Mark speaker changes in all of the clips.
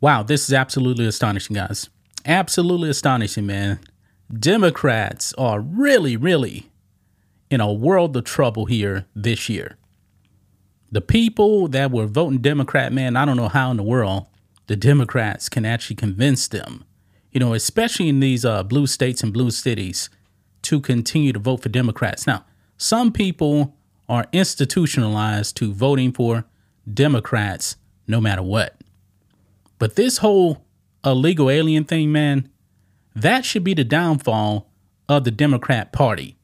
Speaker 1: Wow, this is absolutely astonishing, guys. Absolutely astonishing, man. Democrats are really, really in a world of trouble here this year. The people that were voting Democrat, man, I don't know how in the world the Democrats can actually convince them, you know, especially in these uh, blue states and blue cities, to continue to vote for Democrats. Now, some people are institutionalized to voting for Democrats no matter what. But this whole illegal alien thing, man, that should be the downfall of the Democrat Party.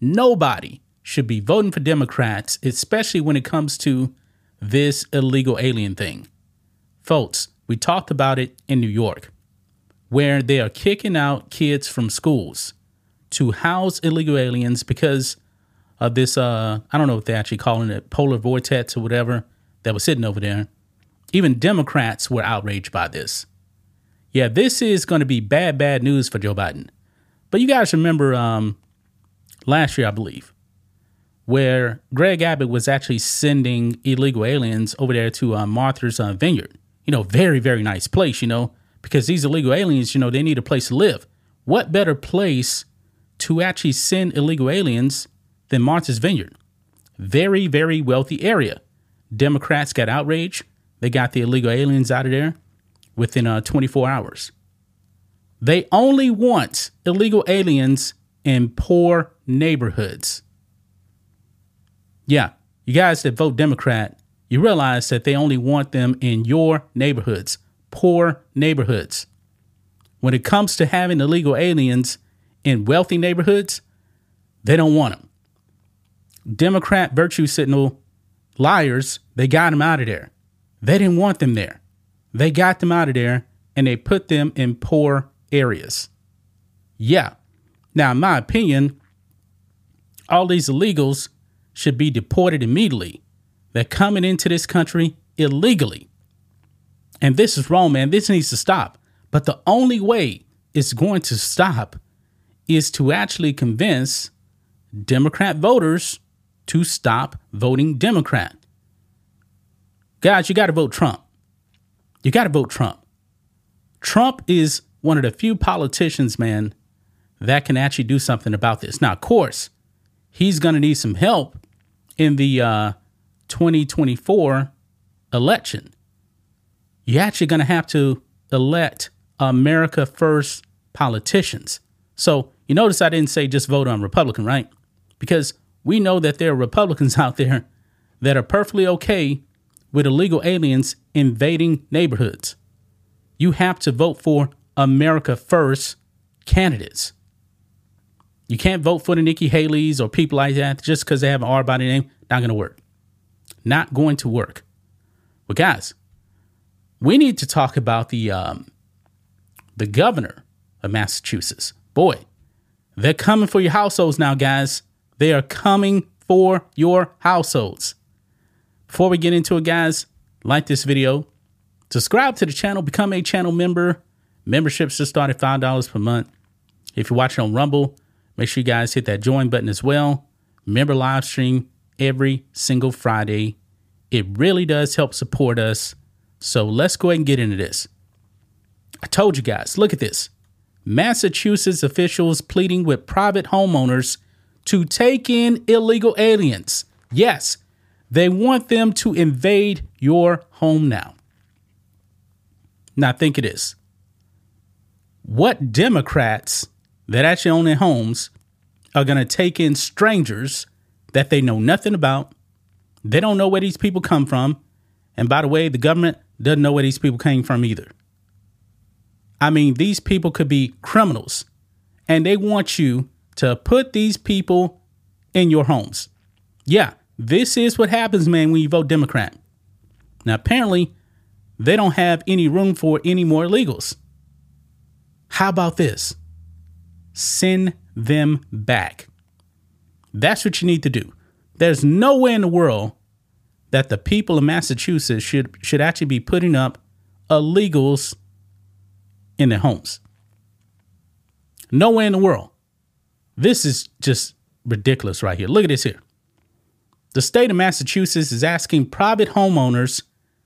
Speaker 1: Nobody should be voting for Democrats, especially when it comes to this illegal alien thing. Folks, we talked about it in New York, where they are kicking out kids from schools to house illegal aliens because of this uh I don't know what they're actually calling it polar vortex or whatever that was sitting over there. Even Democrats were outraged by this. Yeah, this is going to be bad, bad news for Joe Biden. But you guys remember um, last year, I believe, where Greg Abbott was actually sending illegal aliens over there to uh, Martha's uh, Vineyard. You know, very, very nice place, you know, because these illegal aliens, you know, they need a place to live. What better place to actually send illegal aliens than Martha's Vineyard? Very, very wealthy area. Democrats got outraged. They got the illegal aliens out of there within uh, 24 hours. They only want illegal aliens in poor neighborhoods. Yeah, you guys that vote Democrat, you realize that they only want them in your neighborhoods, poor neighborhoods. When it comes to having illegal aliens in wealthy neighborhoods, they don't want them. Democrat virtue signal liars, they got them out of there. They didn't want them there. They got them out of there and they put them in poor areas. Yeah. Now, in my opinion, all these illegals should be deported immediately. They're coming into this country illegally. And this is wrong, man. This needs to stop. But the only way it's going to stop is to actually convince Democrat voters to stop voting Democrat. Guys, you got to vote Trump. You got to vote Trump. Trump is one of the few politicians, man, that can actually do something about this. Now, of course, he's going to need some help in the uh, 2024 election. You're actually going to have to elect America First politicians. So you notice I didn't say just vote on Republican, right? Because we know that there are Republicans out there that are perfectly okay with illegal aliens invading neighborhoods. You have to vote for America First candidates. You can't vote for the Nikki Haley's or people like that just because they have an R by the name. Not going to work. Not going to work. But guys, we need to talk about the um, the governor of Massachusetts. Boy, they're coming for your households now, guys. They are coming for your households. Before we get into it, guys, like this video, subscribe to the channel, become a channel member. Memberships just start at $5 per month. If you're watching on Rumble, make sure you guys hit that join button as well. Member live stream every single Friday. It really does help support us. So let's go ahead and get into this. I told you guys, look at this. Massachusetts officials pleading with private homeowners to take in illegal aliens. Yes, they want them to invade your home now. Now, think it is. What Democrats that actually own their homes are going to take in strangers that they know nothing about? They don't know where these people come from. And by the way, the government doesn't know where these people came from either. I mean, these people could be criminals, and they want you to put these people in your homes. Yeah, this is what happens, man, when you vote Democrat. Now, apparently, they don't have any room for any more illegals. How about this? Send them back. That's what you need to do. There's no way in the world that the people of Massachusetts should should actually be putting up illegals in their homes. No way in the world. This is just ridiculous right here. Look at this here. The state of Massachusetts is asking private homeowners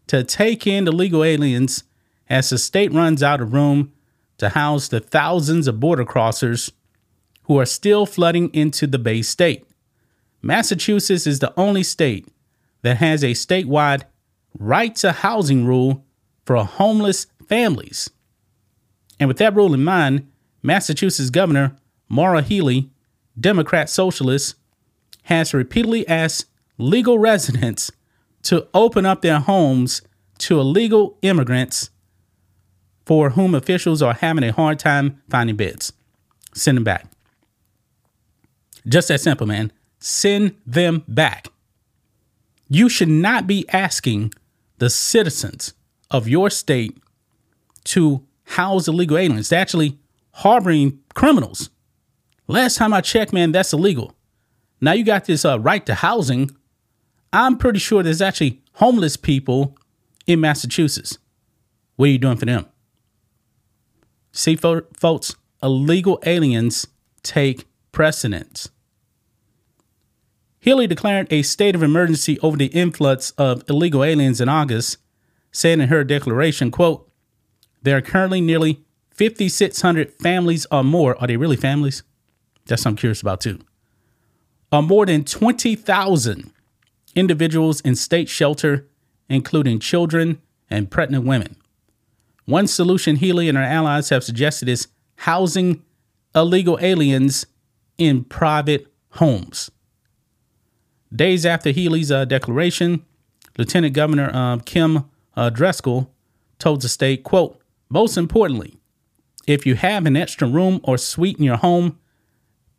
Speaker 1: to take in illegal aliens as the state runs out of room to house the thousands of border crossers who are still flooding into the Bay State. Massachusetts is the only state that has a statewide right to housing rule for homeless families. And with that rule in mind, Massachusetts Governor Maura Healey, Democrat socialist, has repeatedly asked legal residents to open up their homes to illegal immigrants for whom officials are having a hard time finding beds. Send them back. Just that simple, man. Send them back. You should not be asking the citizens of your state to house illegal aliens. They're actually harboring criminals. Last time I checked, man, that's illegal. Now you got this uh, right to housing. I'm pretty sure there's actually homeless people in Massachusetts. What are you doing for them? See, folks, illegal aliens take precedence. Healey declared a state of emergency over the influx of illegal aliens in August, saying in her declaration, quote, there are currently nearly 5,600 families or more. Are they really families? That's what I'm curious about too. Are more than 20,000 individuals in state shelter, including children and pregnant women. One solution Healey and her allies have suggested is housing illegal aliens in private homes. Days after Healey's uh, declaration, Lieutenant Governor uh, Kim uh, told the state, quote, most importantly, if you have an extra room or suite in your home,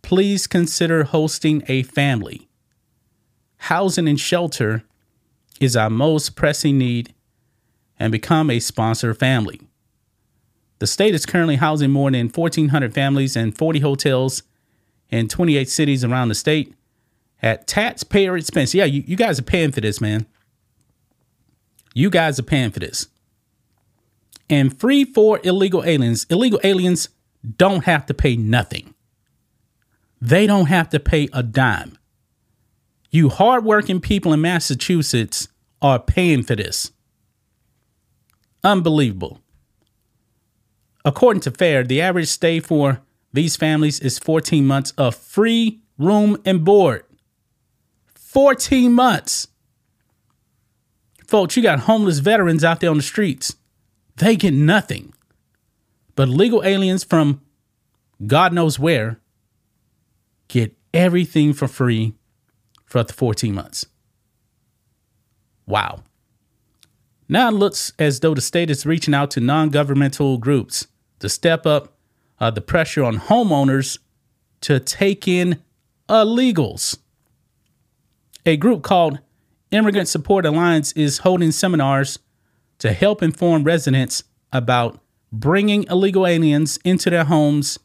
Speaker 1: please consider hosting a family. Housing and shelter is our most pressing need and become a sponsor family. The state is currently housing more than 1,400 families and 40 hotels in 28 cities around the state at taxpayer expense. Yeah, you, you guys are paying for this, man. You guys are paying for this. And free for illegal aliens. Illegal aliens don't have to pay nothing. They don't have to pay a dime. You hardworking people in Massachusetts are paying for this. Unbelievable. According to FAIR, the average stay for these families is 14 months of free room and board. 14 months. Folks, you got homeless veterans out there on the streets. They get nothing. But legal aliens from God knows where get everything for free for the 14 months. Wow. Now it looks as though the state is reaching out to non governmental groups to step up uh, the pressure on homeowners to take in illegals. A group called Immigrant Support Alliance is holding seminars to help inform residents about bringing illegal aliens into their homes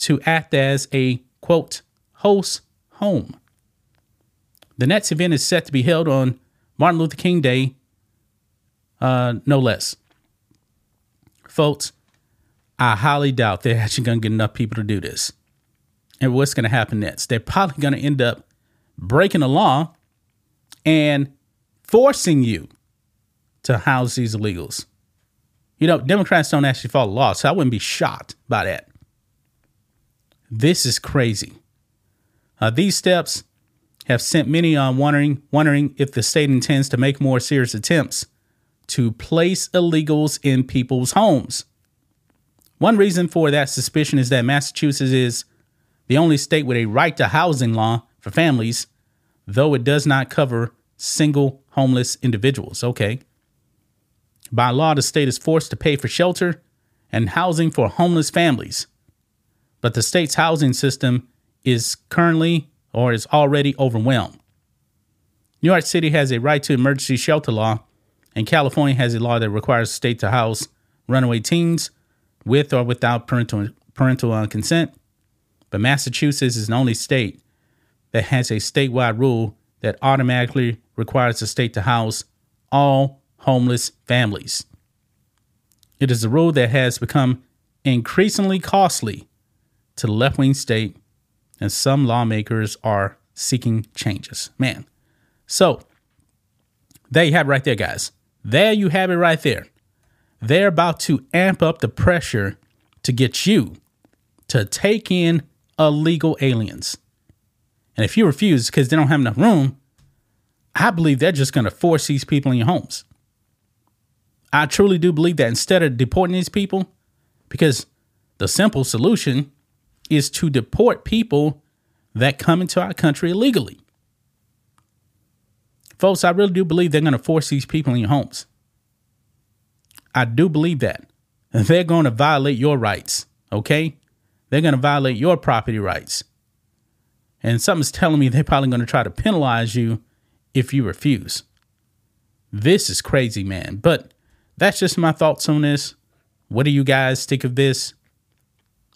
Speaker 1: to act as a quote host home. The next event is set to be held on Martin Luther King Day uh, no less. Folks, I highly doubt they're actually going to get enough people to do this. And what's going to happen next? They're probably going to end up breaking the law and forcing you to house these illegals. You know, Democrats don't actually follow law, so I wouldn't be shocked by that. This is crazy. Uh, these steps have sent many on wondering wondering if the state intends to make more serious attempts to place illegals in people's homes. One reason for that suspicion is that Massachusetts is the only state with a right to housing law for families, though it does not cover single homeless individuals. Okay. By law, the state is forced to pay for shelter and housing for homeless families. But the state's housing system is currently or is already overwhelmed. New York City has a right to emergency shelter law and California has a law that requires the state to house runaway teens with or without parental parental uh, consent. But Massachusetts is the only state that has a statewide rule that automatically requires the state to house all homeless families. It is a rule that has become increasingly costly to the left wing state, and some lawmakers are seeking changes. Man. So, there you have it right there, guys. There you have it right there. they're about to amp up the pressure to get you to take in illegal aliens. And if you refuse because they don't have enough room, I believe they're just going to force these people in your homes. I truly do believe that instead of deporting these people, because the simple solution is to deport people that come into our country illegally. Folks, I really do believe they're going to force these people in your homes. I do believe that. They're going to violate your rights, okay? They're going to violate your property rights. And something's telling me they're probably going to try to penalize you if you refuse. This is crazy, man. But that's just my thoughts on this. What do you guys think of this?